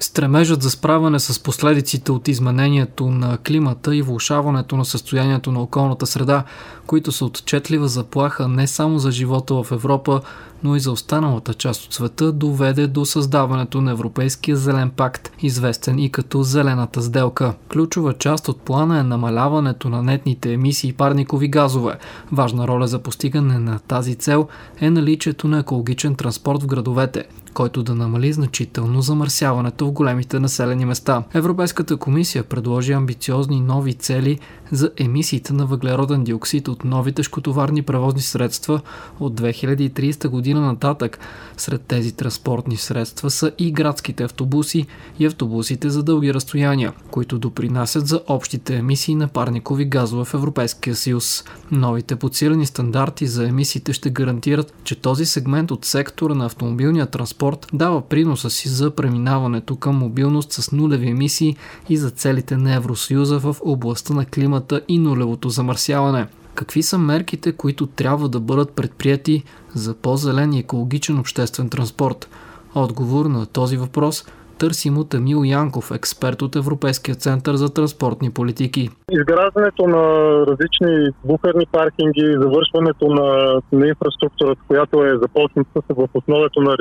Стремежът за справяне с последиците от изменението на климата и влушаването на състоянието на околната среда, които са отчетлива заплаха не само за живота в Европа, но и за останалата част от света, доведе до създаването на Европейския зелен пакт, известен и като Зелената сделка. Ключова част от плана е намаляването на нетните емисии парникови газове. Важна роля за постигане на тази цел е наличието на екологичен транспорт в градовете който да намали значително замърсяването в големите населени места. Европейската комисия предложи амбициозни нови цели за емисиите на въглероден диоксид от новите шкотоварни превозни средства от 2030 година нататък. Сред тези транспортни средства са и градските автобуси и автобусите за дълги разстояния, които допринасят за общите емисии на парникови газове в Европейския съюз. Новите подсилени стандарти за емисиите ще гарантират, че този сегмент от сектора на автомобилния транспорт дава приноса си за преминаването към мобилност с нулеви емисии и за целите на Евросъюза в областта на климата и нулевото замърсяване. Какви са мерките, които трябва да бъдат предприяти за по-зелен и екологичен обществен транспорт? Отговор на този въпрос търсим от Емил Янков, експерт от Европейския център за транспортни политики. Изграждането на различни буферни паркинги, завършването на, на инфраструктурата, която е започната в основето на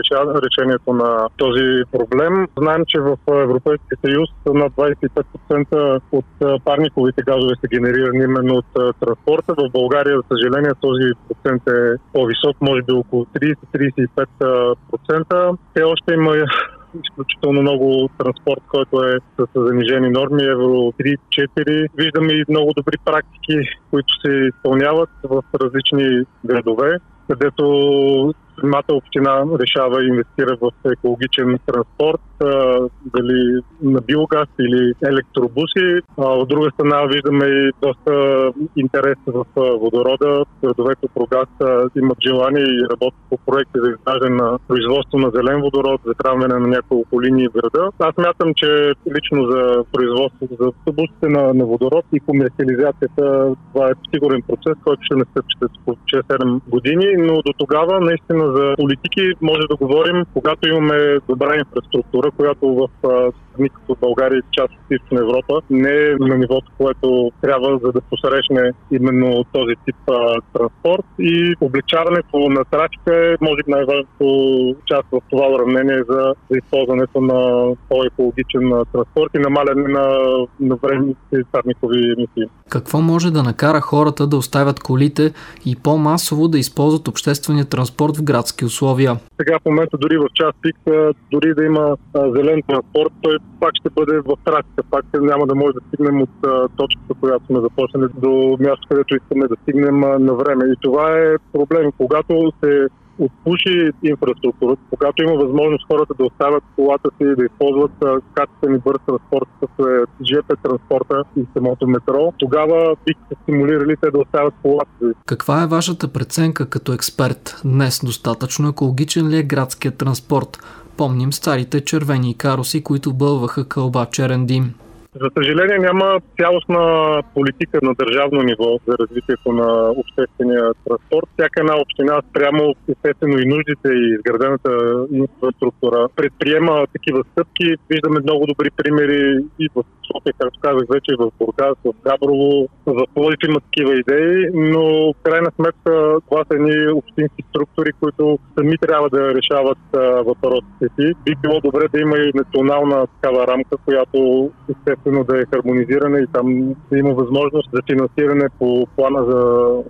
решението на този проблем. Знаем, че в Европейския съюз над 25% от парниковите газове са генерирани именно от транспорта. В България, за съжаление, този процент е по-висок, може би около 30-35%. Те още има изключително много транспорт, който е с занижени норми, евро 3-4. Виждаме и много добри практики, които се изпълняват в различни градове, където самата община решава и инвестира в екологичен транспорт, дали на биогаз или електробуси. От друга страна виждаме и доста интерес в водорода. Градовете Прогас имат желание и работят по проекти за изграждане на производство на зелен водород, за травмане на няколко линии в града. Аз мятам, че лично за производството, за автобусите на, на водород и комерциализацията, това е сигурен процес, който ще настъпи след 6-7 години, но до тогава наистина за политики може да говорим, когато имаме добра инфраструктура, която в страни като България и част от Източна Европа не е на нивото, което трябва за да посрещне именно този тип а, транспорт и облегчаването на трафика е може би най-важното част в това уравнение за, за използването на по-екологичен транспорт и намаляне на, на времените парникови емисии. Какво може да накара хората да оставят колите и по-масово да използват обществения транспорт в градски условия? Сега в момента дори в час пик, дори да има зелен транспорт, той пак ще бъде в трафика. Пак няма да може да стигнем от точката, която сме започнали до място, където искаме да стигнем на време. И това е проблем. Когато се отпуши инфраструктурата, когато има възможност хората да оставят колата си, да използват качествен и бърз транспорт, като е ЖП транспорта и самото метро, тогава бихте стимулирали те да оставят колата си. Каква е вашата преценка като експерт? Днес достатъчно екологичен ли е градският транспорт? Помним старите червени каруси, които бълваха кълба черен дим. За съжаление няма цялостна политика на държавно ниво за развитието на обществения транспорт. Всяка една община спрямо естествено и нуждите и изградената инфраструктура предприема такива стъпки. Виждаме много добри примери и в София, както казах вече, в Бургас, в Габрово, в Плодив има такива идеи, но в крайна сметка това са едни общински структури, които сами трябва да решават въпросите си. Би било добре да има и национална такава рамка, която естествено естествено да е хармонизирана и там има възможност за финансиране по плана за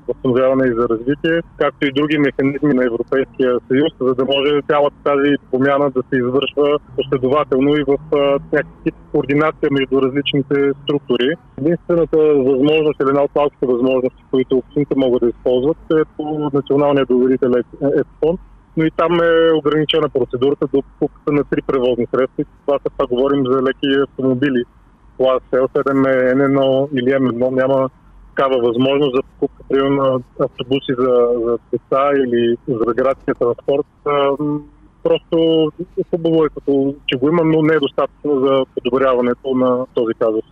възстановяване и за развитие, както и други механизми на Европейския съюз, за да може цялата тази промяна да се извършва последователно и в някакви координация между различните структури. Единствената възможност или една от малките възможности, които общините могат да използват е по националния доверител ЕФОН, но и там е ограничена процедурата до покупката на три превозни средства. Това са това говорим за леки автомобили клас L7 е N1 или M1, няма такава възможност за покупка, на автобуси за, за деца или за градския транспорт. Просто хубаво е като че го има, но не е достатъчно за подобряването на този казус.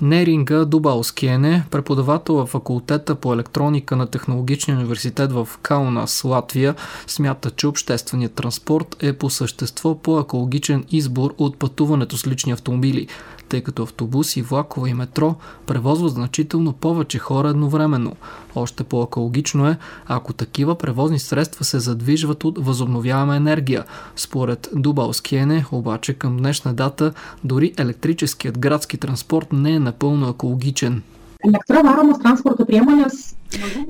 Неринга Дубалскиене, преподавател в факултета по електроника на Технологичния университет в Каунас, Латвия, смята, че общественият транспорт е по същество по-екологичен избор от пътуването с лични автомобили тъй като автобуси, влакове и метро превозват значително повече хора едновременно. Още по-екологично е, ако такива превозни средства се задвижват от възобновяема енергия. Според Дубалскиене, обаче към днешна дата, дори електрическият градски транспорт не е напълно екологичен. Електроваромост транспорта приемания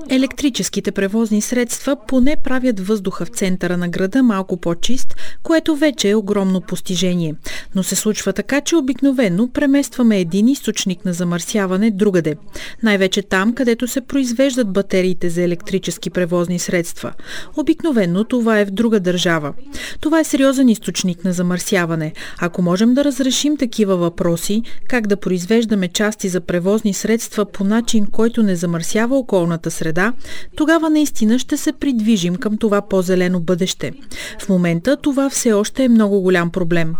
Електрическите превозни средства поне правят въздуха в центъра на града малко по-чист, което вече е огромно постижение. Но се случва така, че обикновено преместваме един източник на замърсяване другаде. Най-вече там, където се произвеждат батериите за електрически превозни средства. Обикновено това е в друга държава. Това е сериозен източник на замърсяване. Ако можем да разрешим такива въпроси, как да произвеждаме части за превозни средства по начин, който не замърсява околната среда, тогава наистина ще се придвижим към това по-зелено бъдеще. В момента това все още е много голям проблем.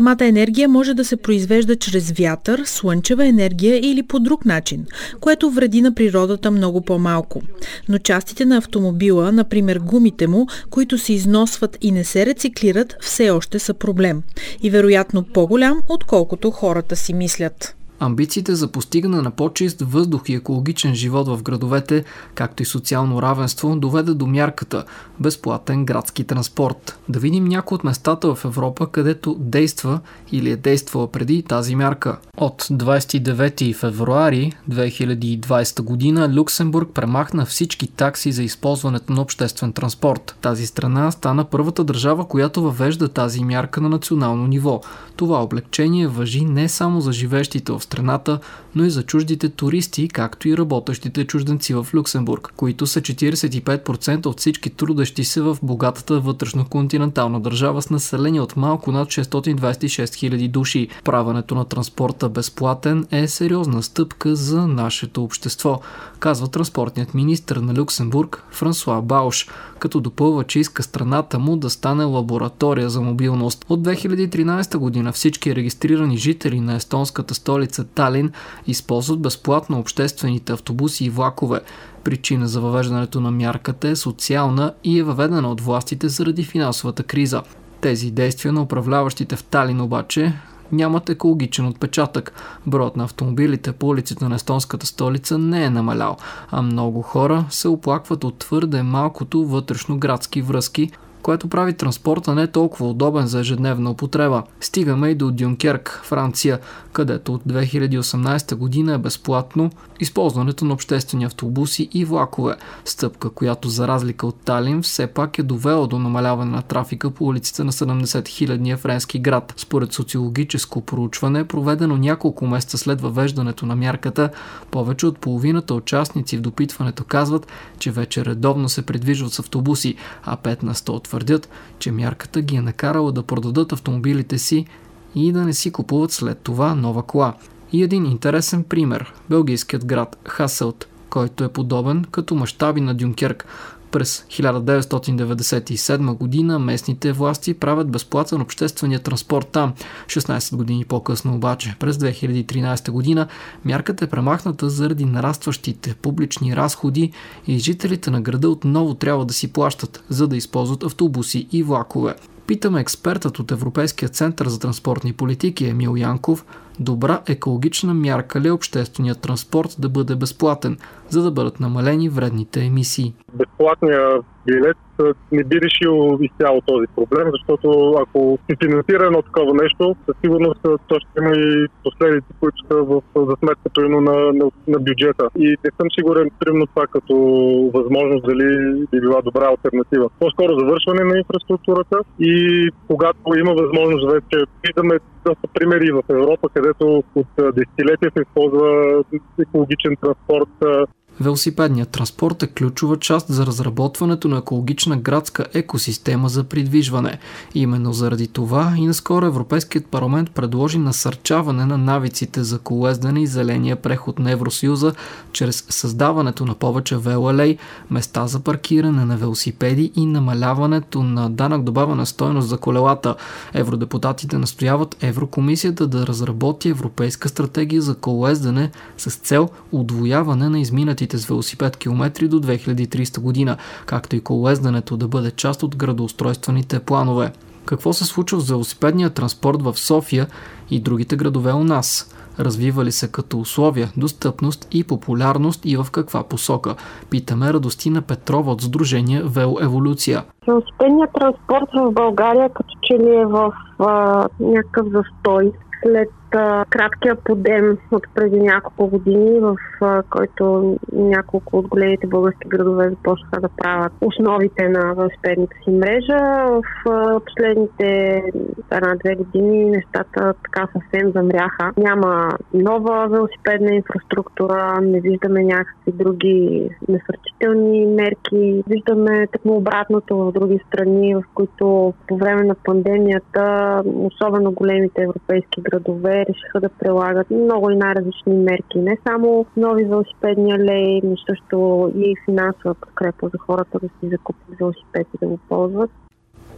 Самата енергия може да се произвежда чрез вятър, слънчева енергия или по друг начин, което вреди на природата много по-малко. Но частите на автомобила, например гумите му, които се износват и не се рециклират, все още са проблем. И вероятно по-голям, отколкото хората си мислят. Амбициите за постигане на по-чист въздух и екологичен живот в градовете, както и социално равенство, доведе до мярката безплатен градски транспорт. Да видим някои от местата в Европа, където действа или е действала преди тази мярка. От 29 февруари 2020 година Люксембург премахна всички такси за използването на обществен транспорт. Тази страна стана първата държава, която въвежда тази мярка на национално ниво. Това облегчение въжи не само за живещите в страната, но и за чуждите туристи, както и работещите чужденци в Люксембург, които са 45% от всички трудещи се в богатата вътрешно-континентална държава с население от малко над 626 000 души. Правенето на транспорта безплатен е сериозна стъпка за нашето общество, казва транспортният министр на Люксембург Франсуа Бауш, като допълва, че иска страната му да стане лаборатория за мобилност. От 2013 година всички регистрирани жители на естонската столица Талин използват безплатно обществените автобуси и влакове. Причина за въвеждането на мярката е социална и е въведена от властите заради финансовата криза. Тези действия на управляващите в Талин обаче нямат екологичен отпечатък. Броят на автомобилите по улиците на естонската столица не е намалял, а много хора се оплакват от твърде малкото вътрешно градски връзки, което прави транспорта не толкова удобен за ежедневна употреба. Стигаме и до Дюнкерк, Франция, където от 2018 година е безплатно използването на обществени автобуси и влакове. Стъпка, която за разлика от Талин все пак е довела до намаляване на трафика по улиците на 70 хилядния френски град. Според социологическо проучване, проведено няколко месеца след въвеждането на мярката, повече от половината участници в допитването казват, че вече редовно се придвижват с автобуси, а 5 на 100 твърдят, че мярката ги е накарала да продадат автомобилите си и да не си купуват след това нова кола. И един интересен пример – белгийският град Хаселт, който е подобен като мащаби на Дюнкерк. През 1997 година местните власти правят безплатен обществения транспорт там. 16 години по-късно обаче, през 2013 година, мярката е премахната заради нарастващите публични разходи и жителите на града отново трябва да си плащат, за да използват автобуси и влакове. Питаме експертът от Европейския център за транспортни политики Емил Янков, добра екологична мярка ли е общественият транспорт да бъде безплатен, за да бъдат намалени вредните емисии? Безплатният билет не би решил изцяло този проблем, защото ако се финансира едно такова нещо, със сигурност то ще има и последици, които са в, за сметка на, на, на бюджета. И не съм сигурен, примерно това като възможност дали би била добра альтернатива. По-скоро завършване на инфраструктурата и когато има възможност вече, виждаме доста примери в Европа, където от десетилетия се използва екологичен транспорт Велосипедният транспорт е ключова част за разработването на екологична градска екосистема за придвижване. Именно заради това и наскоро Европейският парламент предложи насърчаване на навиците за колездане и зеления преход на Евросъюза чрез създаването на повече велоалей, места за паркиране на велосипеди и намаляването на данък добавена стойност за колелата. Евродепутатите настояват Еврокомисията да разработи европейска стратегия за колездане с цел удвояване на изминатите с велосипед километри до 2300 година, както и колездането да бъде част от градоустройствените планове. Какво се случва с велосипедния транспорт в София и другите градове у нас? развивали се като условия, достъпност и популярност и в каква посока? Питаме Радостина Петрова от Сдружение Вел Еволюция. Велосипедният транспорт в България като че ли е в а, някакъв застой след краткия подем от преди няколко години, в а, който няколко от големите български градове започнаха да правят основите на велосипедната си мрежа. В последните една-две години нещата така съвсем замряха. Няма нова велосипедна инфраструктура, не виждаме някакви други насърчителни мерки. Виждаме такмо обратното в други страни, в които по време на пандемията, особено големите европейски градове, решиха да прилагат много и най-различни мерки. Не само нови велосипедни алеи, но също и финансова подкрепа за хората да си закупят велосипед и да го ползват.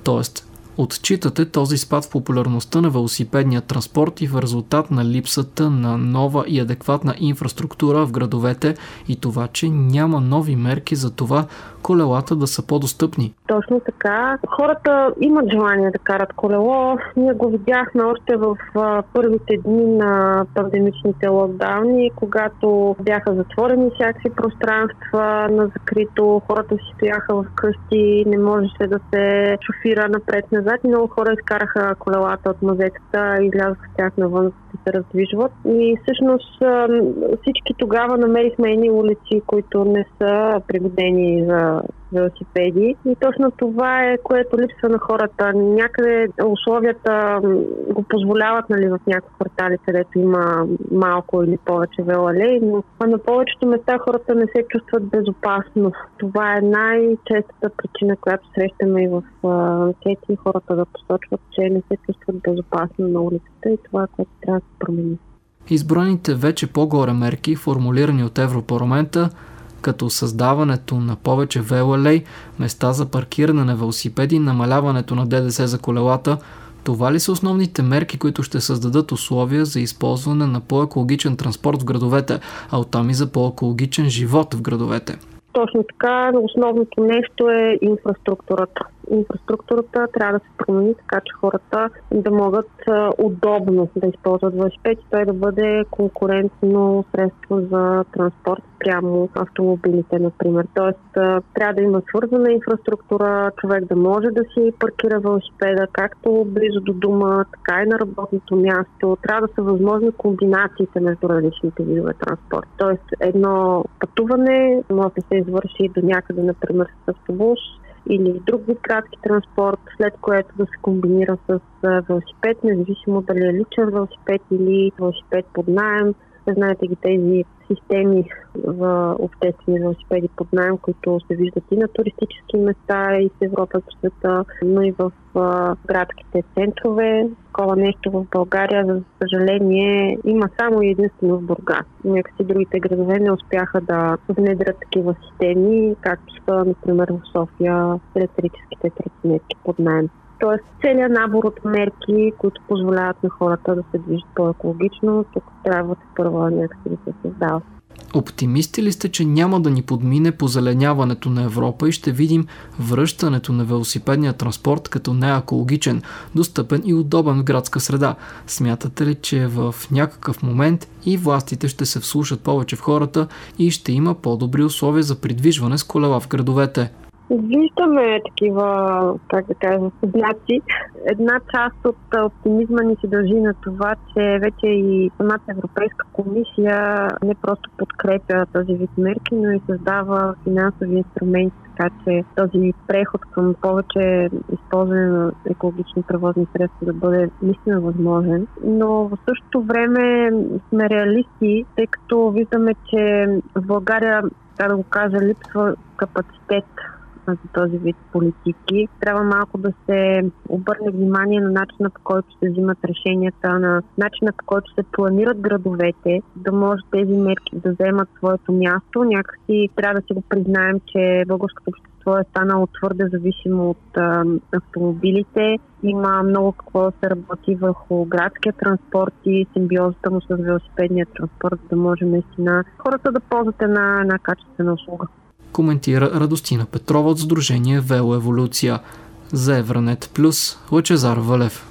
Тоест, Отчитате този спад в популярността на велосипедния транспорт и в резултат на липсата на нова и адекватна инфраструктура в градовете и това, че няма нови мерки за това колелата да са по-достъпни. Точно така. Хората имат желание да карат колело. Ние го видяхме още в първите дни на пандемичните локдауни, когато бяха затворени всякакви пространства на закрито, хората си стояха в къщи, не можеше да се шофира и много хора изкараха колелата от мазетата излязоха с тях навън да се раздвижват. И всъщност всички тогава намерихме едни улици, които не са пригодени за велосипеди. И точно това е, което липсва на хората. Някъде условията го позволяват нали, в някои квартали, където има малко или повече велоалей, но на повечето места хората не се чувстват безопасно. Това е най-честата причина, която срещаме и в анкети. Хората да посочват, че не се чувстват безопасно на улицата и това, което трябва да се промени. Избраните вече по-горе мерки, формулирани от Европарламента, като създаването на повече велалей, места за паркиране на велосипеди, намаляването на ДДС за колелата, това ли са основните мерки, които ще създадат условия за използване на по-екологичен транспорт в градовете, а оттам и за по-екологичен живот в градовете? Точно така, основното нещо е инфраструктурата. Инфраструктурата трябва да се промени така, че хората да могат удобно да използват велосипед и той да бъде конкурентно средство за транспорт прямо автомобилите, например. Тоест, трябва да има свързана инфраструктура, човек да може да си паркира велосипеда както близо до дома, така и на работното място. Трябва да са възможни комбинациите между различните видове транспорт. Тоест, едно пътуване може да се извърши до някъде, например, с автобус или друг вид градски транспорт, след което да се комбинира с велосипед, независимо дали е личен велосипед или велосипед под найем. Знаете ги тези системи в обществени велосипеди под найем, които се виждат и на туристически места и в Европа, в света, но и в градските центрове. Такова нещо в България, за съжаление, има само и единствено в Бургас. Някакси другите градове не успяха да внедрят такива системи, както са, например, в София електрическите тротинетки под найем. Тоест целият набор от мерки, които позволяват на хората да се движат по-екологично, тук трябва да първа някакси да се създава. Оптимисти ли сте, че няма да ни подмине позеленяването на Европа и ще видим връщането на велосипедния транспорт като неекологичен, достъпен и удобен в градска среда? Смятате ли, че в някакъв момент и властите ще се вслушат повече в хората и ще има по-добри условия за придвижване с колела в градовете? Виждаме такива, как да кажа, знаци. Една част от оптимизма ни се дължи на това, че вече и самата Европейска комисия не просто подкрепя този вид мерки, но и създава финансови инструменти, така че този преход към повече използване на екологични превозни средства да бъде наистина възможен. Но в същото време сме реалисти, тъй като виждаме, че в България, така да го кажа, липсва капацитет за този вид политики. Трябва малко да се обърне внимание на начина по който се взимат решенията, на начина по който се планират градовете, да може тези мерки да вземат своето място. Някакси трябва да си го признаем, че българското общество е станало твърде зависимо от а, автомобилите. Има много какво да се работи върху градския транспорт и симбиозата му с велосипедния транспорт, за да може наистина хората да ползват една, една качествена услуга коментира Радостина Петрова от Сдружение Велоеволюция. За Евранет Плюс Лъчезар Валев.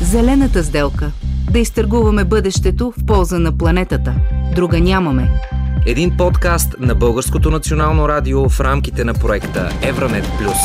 Зелената сделка. Да изтъргуваме бъдещето в полза на планетата. Друга нямаме. Един подкаст на Българското национално радио в рамките на проекта Евранет Плюс.